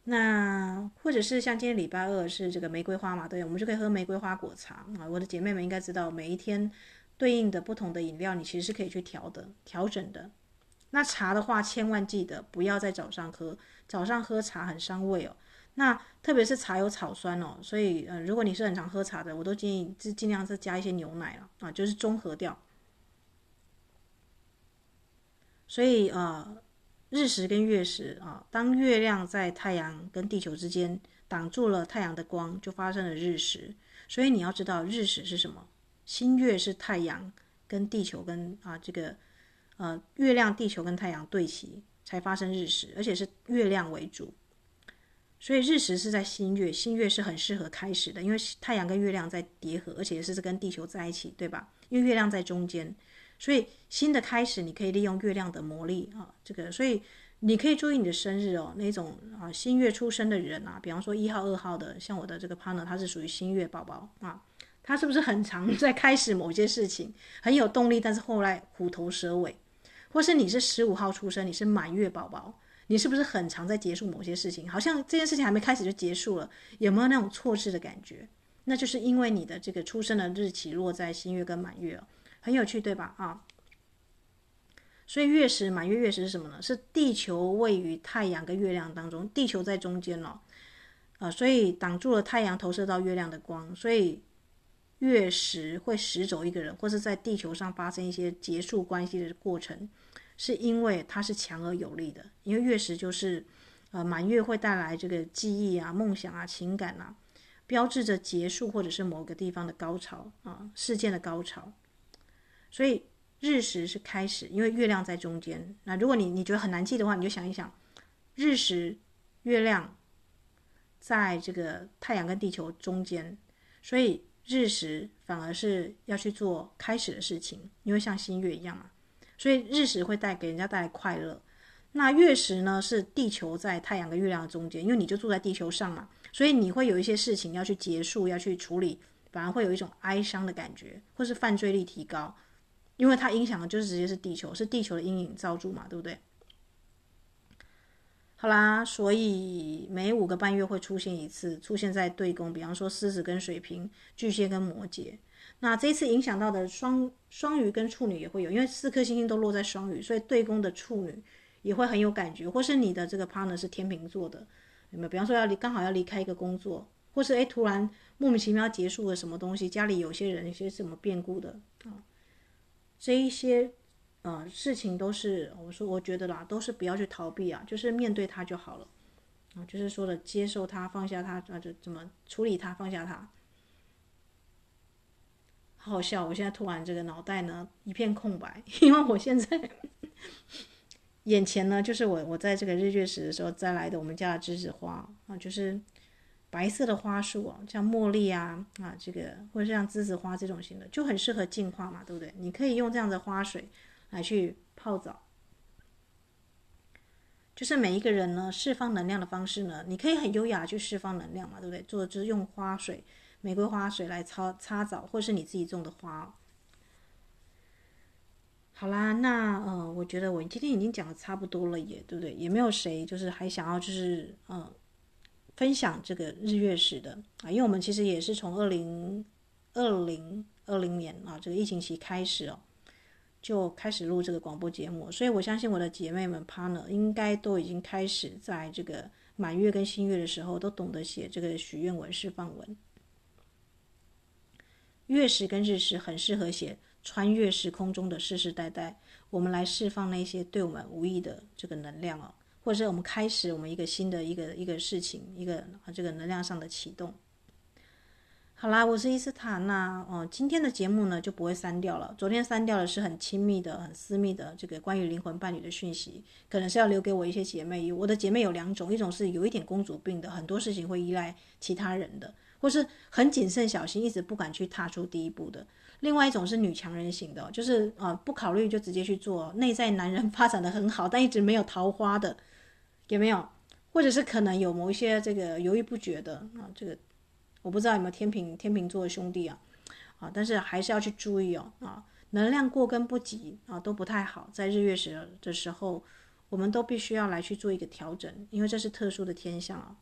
那或者是像今天礼拜二是这个玫瑰花嘛，对，我们就可以喝玫瑰花果茶啊。我的姐妹们应该知道，每一天对应的不同的饮料，你其实是可以去调的、调整的。那茶的话，千万记得不要在早上喝，早上喝茶很伤胃哦。那特别是茶有草酸哦，所以呃，如果你是很常喝茶的，我都建议是尽量是加一些牛奶了啊，就是中和掉。所以呃，日食跟月食啊，当月亮在太阳跟地球之间挡住了太阳的光，就发生了日食。所以你要知道日食是什么？新月是太阳跟地球跟啊这个呃月亮、地球跟太阳对齐才发生日食，而且是月亮为主。所以日食是在新月，新月是很适合开始的，因为太阳跟月亮在叠合，而且是跟地球在一起，对吧？因为月亮在中间，所以新的开始你可以利用月亮的魔力啊，这个，所以你可以注意你的生日哦，那种啊新月出生的人啊，比方说一号、二号的，像我的这个 partner，他是属于新月宝宝啊，他是不是很常 在开始某些事情，很有动力，但是后来虎头蛇尾，或是你是十五号出生，你是满月宝宝。你是不是很常在结束某些事情？好像这件事情还没开始就结束了，有没有那种错失的感觉？那就是因为你的这个出生的日期落在新月跟满月哦，很有趣，对吧？啊，所以月食、满月、月食是什么呢？是地球位于太阳跟月亮当中，地球在中间哦，啊，所以挡住了太阳投射到月亮的光，所以月食会食走一个人，或是在地球上发生一些结束关系的过程，是因为它是强而有力的。因为月食就是，呃，满月会带来这个记忆啊、梦想啊、情感啊，标志着结束或者是某个地方的高潮啊，事件的高潮，所以。日食是开始，因为月亮在中间。那如果你你觉得很难记的话，你就想一想，日食，月亮在这个太阳跟地球中间，所以日食反而是要去做开始的事情，因为像新月一样嘛。所以日食会带给人家带来快乐。那月食呢，是地球在太阳跟月亮的中间，因为你就住在地球上嘛，所以你会有一些事情要去结束，要去处理，反而会有一种哀伤的感觉，或是犯罪率提高。因为它影响的就是直接是地球，是地球的阴影罩住嘛，对不对？好啦，所以每五个半月会出现一次，出现在对宫，比方说狮子跟水瓶、巨蟹跟摩羯。那这一次影响到的双双鱼跟处女也会有，因为四颗星星都落在双鱼，所以对宫的处女也会很有感觉，或是你的这个 partner 是天秤座的，有没有？比方说要离刚好要离开一个工作，或是诶突然莫名其妙结束了什么东西，家里有些人有些什么变故的啊。这一些，呃，事情都是我说，我觉得啦，都是不要去逃避啊，就是面对它就好了，啊，就是说的接受它，放下它，啊，就怎么处理它，放下它。好好笑，我现在突然这个脑袋呢一片空白，因为我现在眼前呢就是我我在这个日月食的时候摘来的我们家的栀子花啊，就是。白色的花束啊，像茉莉啊啊，这个或者像栀子花这种型的，就很适合净化嘛，对不对？你可以用这样的花水来去泡澡，就是每一个人呢释放能量的方式呢，你可以很优雅去释放能量嘛，对不对？做就是用花水，玫瑰花水来擦擦澡，或是你自己种的花。好啦，那呃，我觉得我今天已经讲的差不多了，也对不对？也没有谁就是还想要就是嗯。分享这个日月食的啊，因为我们其实也是从二零二零二零年啊这个疫情期开始哦，就开始录这个广播节目，所以我相信我的姐妹们 partner 应该都已经开始在这个满月跟新月的时候都懂得写这个许愿文、释放文。月食跟日食很适合写穿越时空中的世世代代，我们来释放那些对我们无益的这个能量哦。或者是我们开始我们一个新的一个一个事情，一个这个能量上的启动。好啦，我是伊斯塔，那哦今天的节目呢就不会删掉了。昨天删掉的是很亲密的、很私密的这个关于灵魂伴侣的讯息，可能是要留给我一些姐妹。我的姐妹有两种，一种是有一点公主病的，很多事情会依赖其他人的，或是很谨慎小心，一直不敢去踏出第一步的。另外一种是女强人型的，就是啊不考虑就直接去做，内在男人 发展的很好，但一直没有桃花的。有没有，或者是可能有某一些这个犹豫不决的啊？这个我不知道有没有天秤天秤座的兄弟啊啊！但是还是要去注意哦啊，能量过跟不及啊都不太好。在日月时的时候，我们都必须要来去做一个调整，因为这是特殊的天象啊。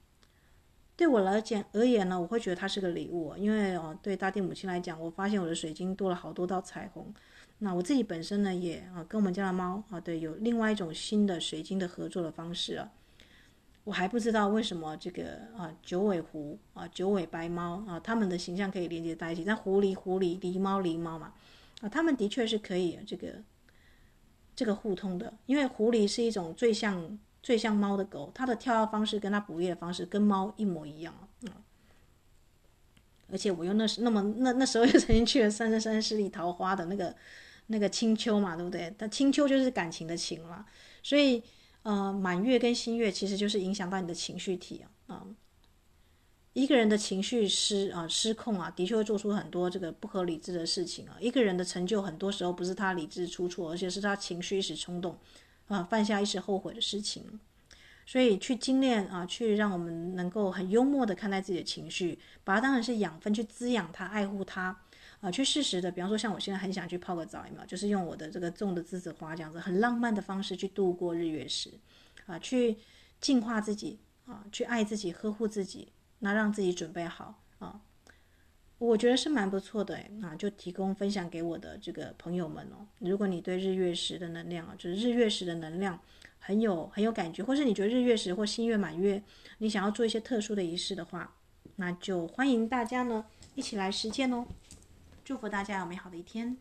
对我来讲而言呢，我会觉得它是个礼物，因为哦，对大地母亲来讲，我发现我的水晶多了好多道彩虹。那我自己本身呢，也啊跟我们家的猫啊，对，有另外一种新的水晶的合作的方式啊。我还不知道为什么这个啊九尾狐啊九尾白猫啊，它们的形象可以连接在一起。但狐狸狐狸，狸猫狸猫嘛，啊，它们的确是可以这个这个互通的。因为狐狸是一种最像最像猫的狗，它的跳跃方式跟它捕猎的方式跟猫一模一样啊。嗯而且我又那时那么那那时候又 曾经去了三生三世十里桃花的那个那个清秋嘛，对不对？但清秋就是感情的情嘛，所以呃满月跟新月其实就是影响到你的情绪体啊啊、一个人的情绪失啊、失控啊，的确会做出很多这个不合理智的事情啊。一个人的成就很多时候不是他理智出错，而且是他情绪一时冲动啊、犯下一时后悔的事情。所以去精炼啊，去让我们能够很幽默的看待自己的情绪，把它当成是养分去滋养它、爱护它啊，去适时的，比方说像我现在很想去泡个澡，有没有？就是用我的这个种的栀子花这样子很浪漫的方式去度过日月食啊，去净化自己啊，去爱自己、呵护自己，那让自己准备好啊。我觉得是蛮不错的哎，那就提供分享给我的这个朋友们哦。如果你对日月食的能量啊，就是日月食的能量很有很有感觉，或是你觉得日月食或新月满月，你想要做一些特殊的仪式的话，那就欢迎大家呢一起来实践哦。祝福大家有美好的一天。